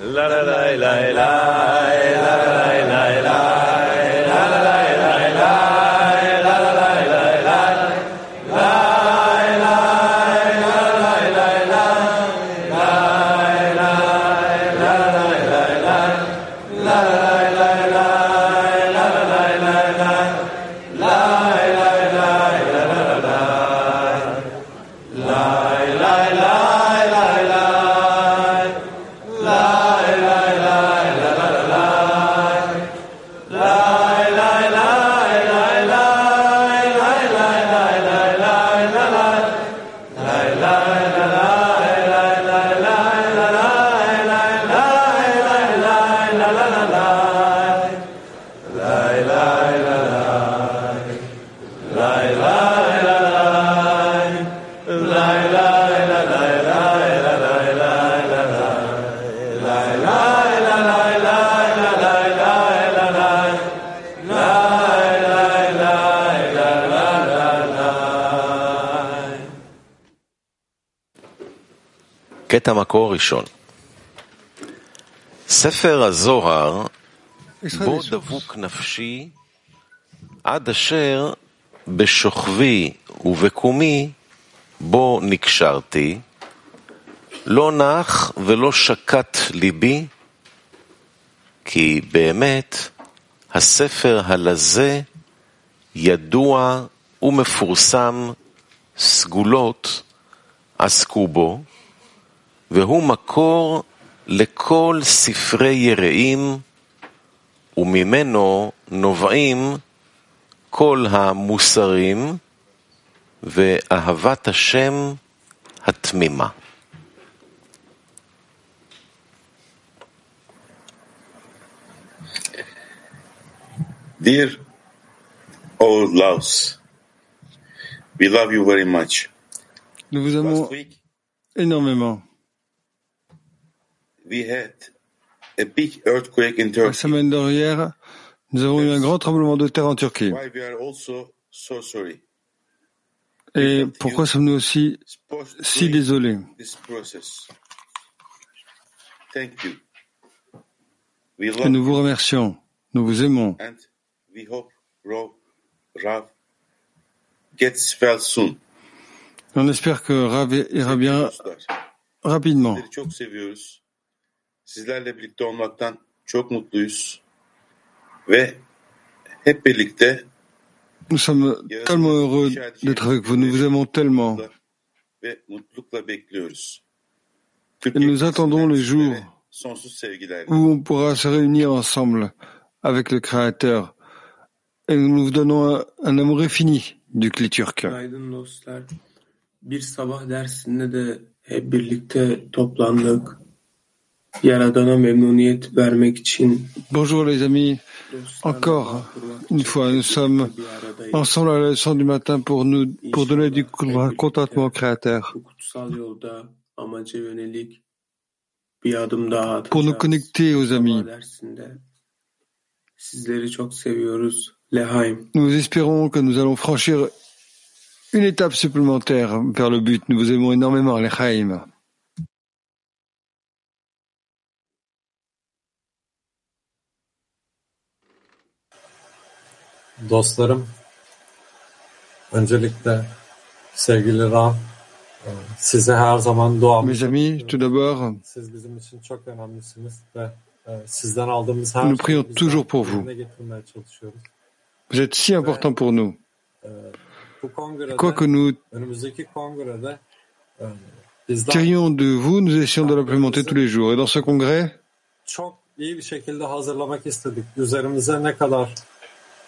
la la la la la la קטע מקור ראשון. ספר הזוהר בו דבוק נפשי עד אשר בשוכבי ובקומי בו נקשרתי, לא נח ולא שקט ליבי, כי באמת הספר הלזה ידוע ומפורסם, סגולות עסקו בו, והוא מקור לכל ספרי יראים, וממנו נובעים כל המוסרים ואהבת השם התמימה. Dear old Laos, we love you very much. Nous vous aimons énormément. La semaine dernière, nous avons eu un grand tremblement de terre en Turquie. Et pourquoi sommes-nous aussi si désolés? Et nous vous remercions. Nous vous aimons. On espère que Rav ira bien rapidement. Sizleri çok seviyoruz. Sizlerle birlikte olmaktan çok mutluyuz. Ve hep birlikte Nous sommes tellement heureux d'être avec vous. Nous vous aimons tellement. ve mutlulukla bekliyoruz. Et nous attendons sonsuz sevgilerle. où on pourra se réunir ensemble avec le Créateur. Et nous vous donnons un, un amour infini du clé turc. Günaydın dostlar. Bir sabah dersinde de hep birlikte toplandık. Yaradana memnuniyet vermek için Bonjour les amis. Encore une fois, nous sommes ensemble à la leçon du matin pour nous, pour donner du contentement au Créateur. Pour nous connecter aux amis. Nous espérons que nous allons franchir une étape supplémentaire vers le but. Nous vous aimons énormément, les Chaim. Dostlarım, öncelikle sevgili Ram, e, size her zaman duamı Mes amis, tout d'abord, Siz bizim için çok önemlisiniz ve e, sizden aldığımız her Nous prions toujours pour vous. vous êtes si important pour nous. E, Quoi que nous tirions de vous, nous essayons de l'implémenter tous les jours. Et dans ce congrès, çok iyi bir şekilde hazırlamak istedik. Üzerimize ne kadar fazla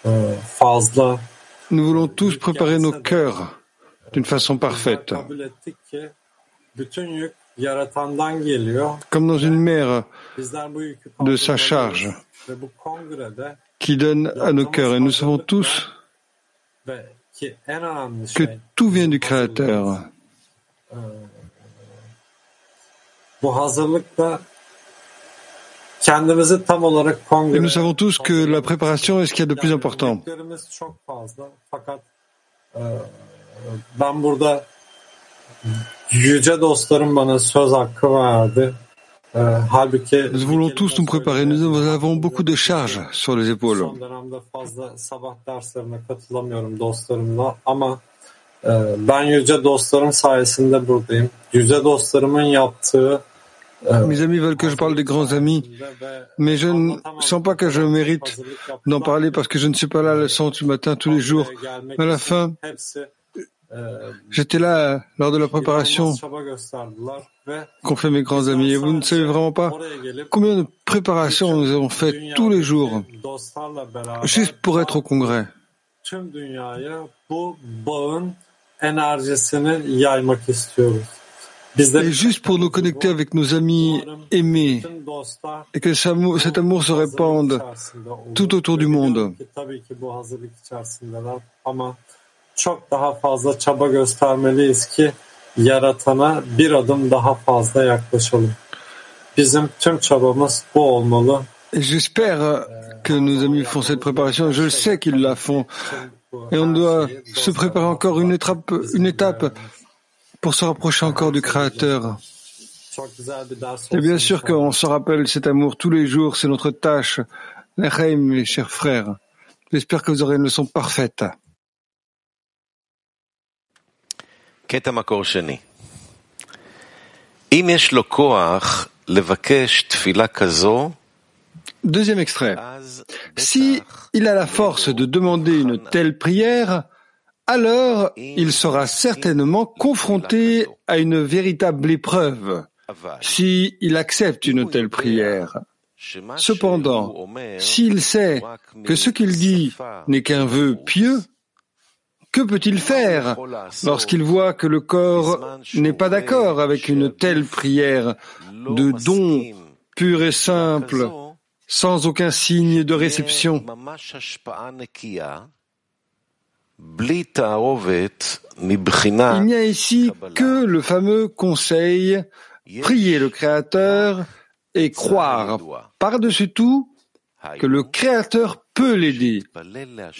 nous voulons tous préparer nos cœurs d'une façon parfaite. Comme dans une mer de sa charge qui donne à nos cœurs. Et nous savons tous que tout vient du Créateur. Et nous savons tous que la préparation est ce qu'il y a de plus important. E, ben halbuki Nous voulons tous nous préparer. Nous avons beaucoup de charges sur les épaules. E, ben yüce dostlarım sayesinde buradayım. Yüce dostlarımın yaptığı e, Mes amis veulent que je parle des grands amis, mais je ne sens pas que je mérite d'en parler parce que je ne suis pas là le centre du matin tous les jours. À la fin, j'étais là lors de la préparation qu'ont fait mes grands amis. Et vous ne savez vraiment pas combien de préparations nous avons fait tous les jours juste pour être au congrès. Et juste pour nous connecter avec nos amis aimés et que cet amour, se répande tout autour du monde. J'espère que nos amis font cette préparation. Je sais qu'ils la font. Et on doit se préparer encore une étape, une étape pour se rapprocher encore du Créateur. Et bien sûr qu'on se rappelle cet amour tous les jours, c'est notre tâche. Nechaim, mes chers frères, j'espère que vous aurez une leçon parfaite. Deuxième extrait. Si il a la force de demander une telle prière, alors il sera certainement confronté à une véritable épreuve si accepte une telle prière. Cependant, s'il sait que ce qu'il dit n'est qu'un vœu pieux, que peut-il faire lorsqu'il voit que le corps n'est pas d'accord avec une telle prière de don pur et simple, sans aucun signe de réception? Il n'y a ici que le fameux conseil prier le Créateur et croire. par-dessus tout que le Créateur peut l'aider,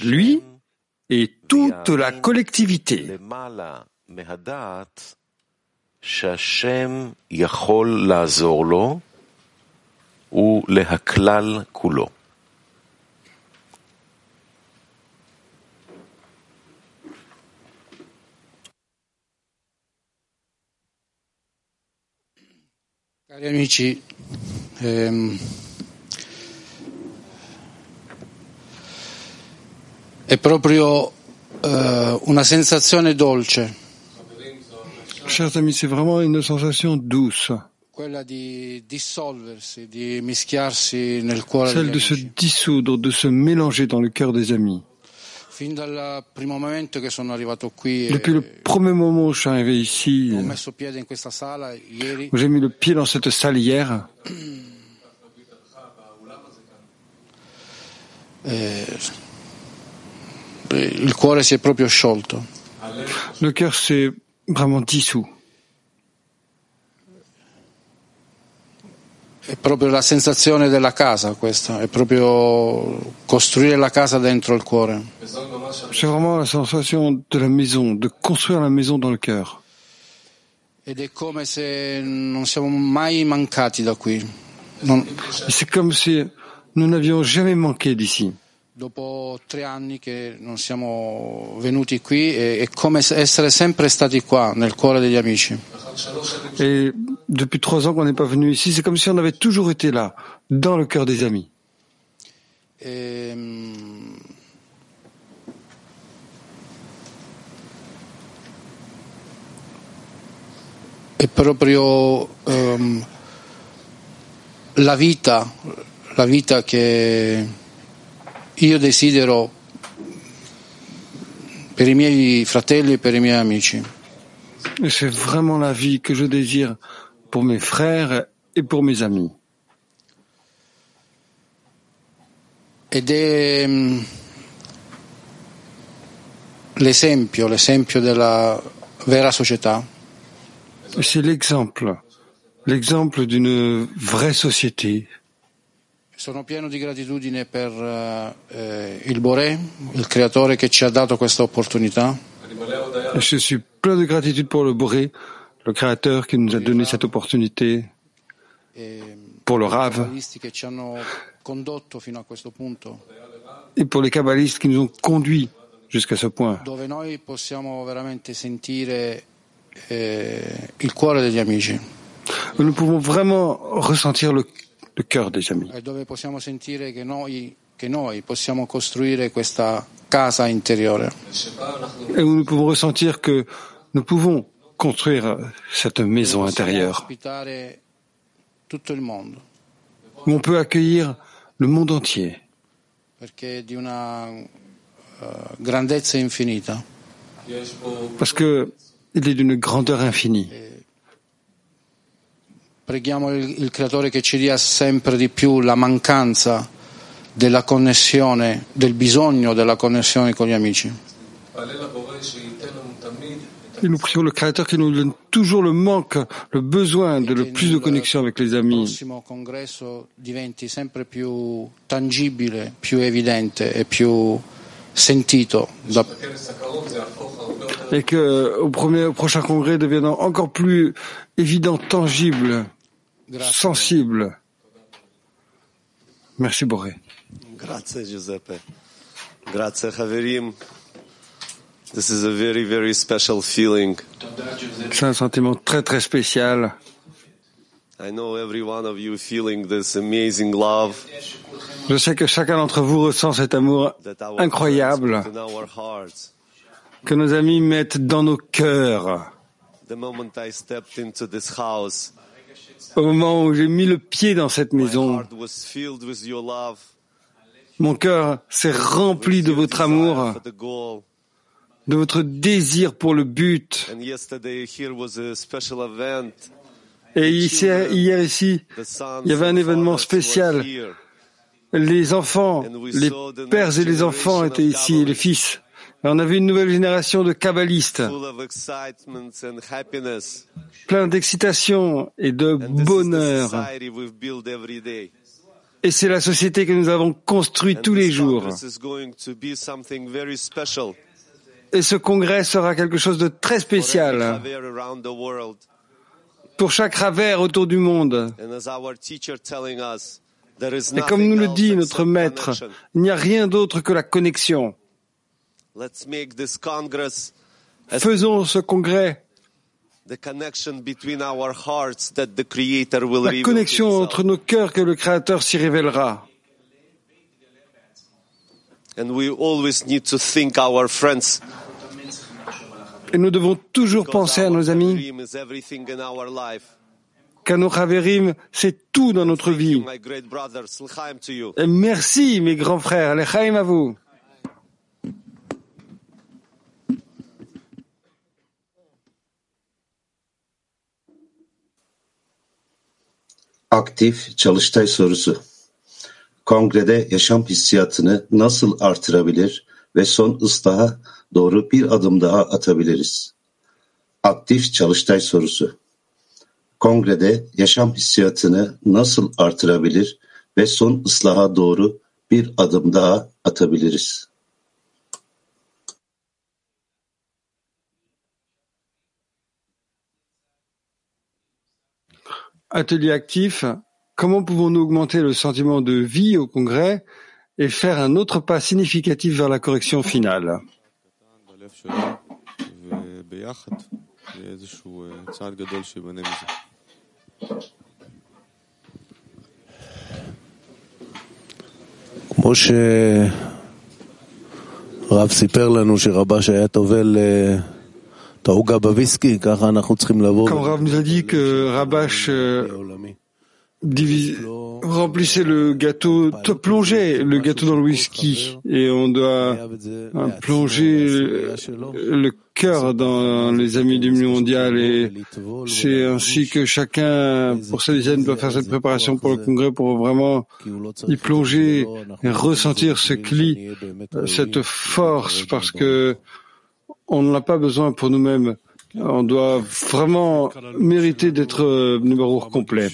lui et toute la collectivité. Cari amici, ehm, è proprio eh, una sensazione dolce, Chers amis, c'est vraiment une sensation douce, quella di dissolversi, di mischiarsi nel cuore celle de se dissoudre, de se mélanger dans le cœur des amis. Depuis le premier moment où je suis arrivé ici, où j'ai mis le pied dans cette salle hier, eh, le cœur s'est vraiment dissous. È proprio la sensazione della casa questa, è proprio costruire la casa dentro il cuore. C'est vraiment la sensation de la maison, de construire la maison dans le cœur. Ed è come se non siamo mai mancati da qui. Non- C'est comme si nous n'avions jamais manqué d'ici. Dopo tre anni che non siamo venuti qui, è, come se- essere sempre stati qua, nel cuore degli amici. Et depuis trois ans qu'on n'est pas venu ici, c'est comme si on avait toujours été là, dans le cœur des amis. Ehm, È proprio ehm, la vita, la vita che io desidero per i miei fratelli e per i miei amici. C'est vraiment la vie que je désire pour mes frères et pour mes amis. Ed è mm, l'esempio, l'esempio della vera società. Et C'est l'exemple, l'exemple d'une vraie société. Sono pieno di gratitudine per eh, il Boré, il creatore che ci ha dato questa opportunità, Et je suis plein de gratitude pour le Boré, le Créateur qui nous a donné cette opportunité. pour le Rav et pour les kabbalistes qui nous ont conduits jusqu'à ce point, eh, où nous pouvons vraiment ressentir le, le cœur des amis, e dove possiamo sentire che noi, che noi possiamo costruire questa casa interiore? et où nous pouvons ressentir que nous pouvons construire cette maison intérieure, ospitare tutto il mondo, où on peut accueillir le monde entier, perché è di una eh, grandezza infinita. parce que il est d'une grandeur infinie. Preghiamo il, il Creatore che ci dia sempre di più la mancanza della connessione, del bisogno della connessione con gli amici. Et nous prions le Créateur qui nous donne toujours le manque, le besoin de le plus de connexion avec les amis. prossimo congresso diventi sempre più tangibile, più evidente e più sentito da, Et que au, premier, au prochain congrès devienne encore plus évident, tangible. sensible. Merci Boré. Grazie Giuseppe. Grazie Haverim. This is a very, very special feeling. C'est un sentiment très, très spécial. I know every one of you feeling this amazing love. Je sais que chacun d'entre vous ressent cet amour incroyable que nos amis mettent dans nos cœurs. The moment I stepped into this house, au moment où j'ai mis le pied dans cette maison, mon cœur s'est rempli de votre amour, de votre désir pour le but. Et ici, hier ici, Il y avait un événement spécial. les enfants, les pères et les enfants étaient ici, et les fils. On avait une nouvelle génération de kabbalistes, plein d'excitation et de bonheur. Et c'est la société que nous avons construite tous les jours. Et ce congrès sera quelque chose de très spécial pour chaque ravère autour du monde. Et comme nous le dit notre maître, il n'y a rien d'autre que la connexion. Faisons ce congrès, the connection between our hearts that the Creator will la connexion entre nos cœurs que le Créateur s'y révélera. And we always need to think our friends. Et nous devons toujours penser à nos amis, car nos Haverim, c'est tout dans notre vie. Et merci, mes grands frères. Les Chaim à vous. Aktif çalıştay sorusu. Kongrede yaşam hissiyatını nasıl artırabilir ve son ıslaha doğru bir adım daha atabiliriz? Aktif çalıştay sorusu. Kongrede yaşam hissiyatını nasıl artırabilir ve son ıslaha doğru bir adım daha atabiliriz? Atelier actif. Comment pouvons-nous augmenter le sentiment de vie au congrès et faire un autre pas significatif vers la correction finale? Quand Rav nous a dit que Rabash euh, remplissait le gâteau, plongeait le gâteau dans le whisky et on doit euh, plonger le cœur dans les amis du milieu mondial et c'est ainsi que chacun pour sa dizaine doit faire cette préparation pour le congrès pour vraiment y plonger et ressentir ce cli, euh, cette force parce que on ne l'a pas besoin pour nous-mêmes. On doit vraiment mériter d'être euh, numéro complet.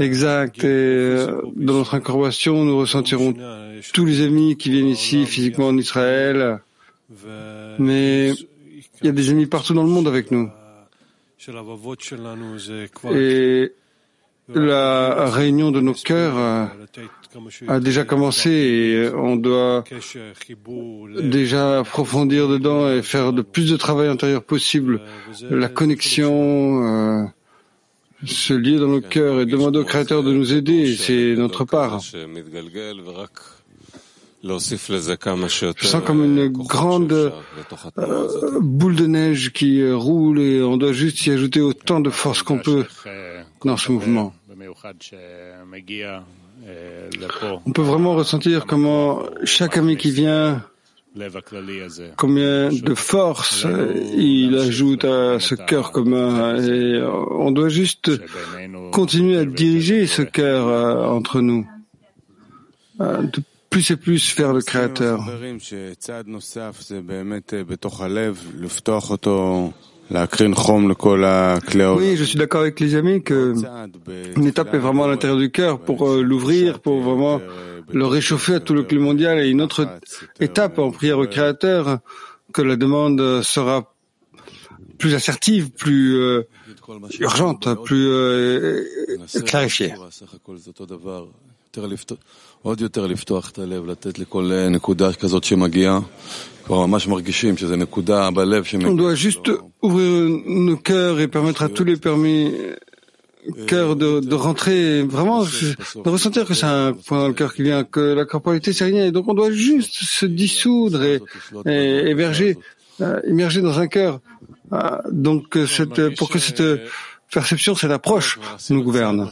Exact. Et euh, dans notre incorporation, nous ressentirons tous les amis qui viennent ici physiquement en Israël. Mais il y a des amis partout dans le monde avec nous. Et la réunion de nos cœurs a, déjà commencé et on doit déjà approfondir dedans et faire le plus de travail intérieur possible. La connexion, euh, se lier dans nos cœurs et demander au Créateur de nous aider, c'est notre part. Je sens comme une grande euh, boule de neige qui euh, roule et on doit juste y ajouter autant de force qu'on peut dans ce mouvement. On peut vraiment ressentir comment chaque ami qui vient, combien de force il ajoute à ce cœur commun. Et on doit juste continuer à diriger ce cœur euh, entre nous. Euh, De plus et plus vers le Créateur. Oui, je suis d'accord avec les amis que une étape est vraiment à l'intérieur du cœur pour euh, l'ouvrir, pour vraiment le réchauffer à tout le climat mondial et une autre étape en prière au Créateur que la demande sera plus assertive, plus euh, urgente, plus euh, clarifiée. עוד יותר לפתוח את הלב, לתת לכל נקודה כזאת שמגיעה. כבר ממש מרגישים שזו נקודה בלב On doit juste ouvrir nos cœurs et permettre à tous les permis cœurs de, de rentrer, vraiment, de ressentir que c'est un point dans le cœur qui vient, que la corporalité c'est rien. Et donc on doit juste se dissoudre et, et émerger, euh, immerger dans un cœur. Ah, donc euh, cette, pour que cette perception, cette approche nous gouverne.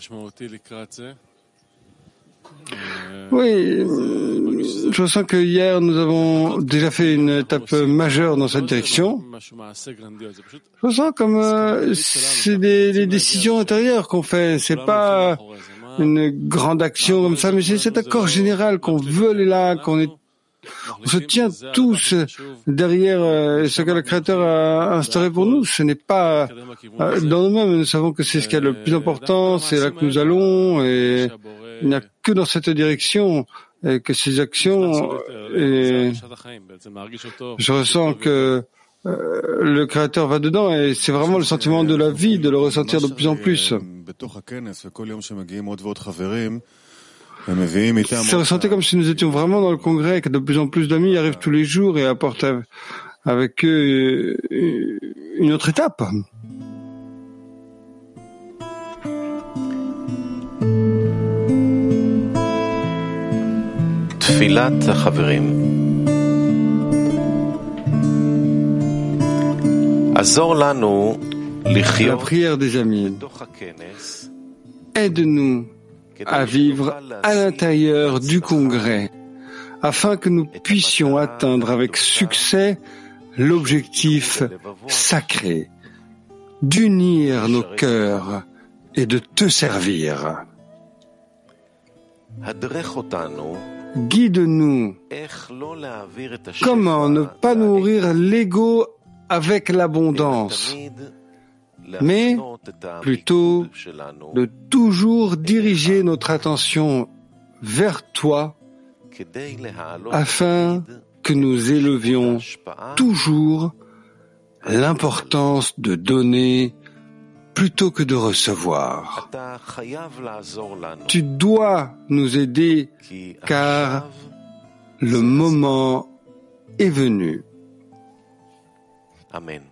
Oui, euh, je sens que hier nous avons déjà fait une étape majeure dans cette direction. Je sens comme euh, c'est des, des, décisions intérieures qu'on fait. C'est pas une grande action comme ça, mais c'est cet accord général qu'on veut aller là, qu'on est on se tient tous derrière euh, ce que le Créateur a instauré pour nous. Ce n'est pas dans nous-mêmes. Nous savons que c'est ce qui est le plus important. C'est là que nous allons et il n'y a que dans cette direction et que ces actions. Et je ressens que euh, le Créateur va dedans et c'est vraiment le sentiment de la vie de le ressentir de plus en plus. C'est ressenti comme si nous étions vraiment dans le congrès, que de plus en plus d'amis arrivent tous les jours et apportent avec eux une autre étape. תפילת החברים. עזור לנו La לחיות prière des amis. בתוך הכנס Aide-nous à vivre à l'intérieur du congrès afin que nous puissions atteindre avec succès l'objectif sacré d'unir nos cœurs et de te servir. Guide-nous. Comment ne pas nourrir l'ego avec l'abondance, mais plutôt de toujours diriger notre attention vers toi afin que nous élevions toujours l'importance de donner plutôt que de recevoir. Tu dois nous aider car le moment est venu. Amen.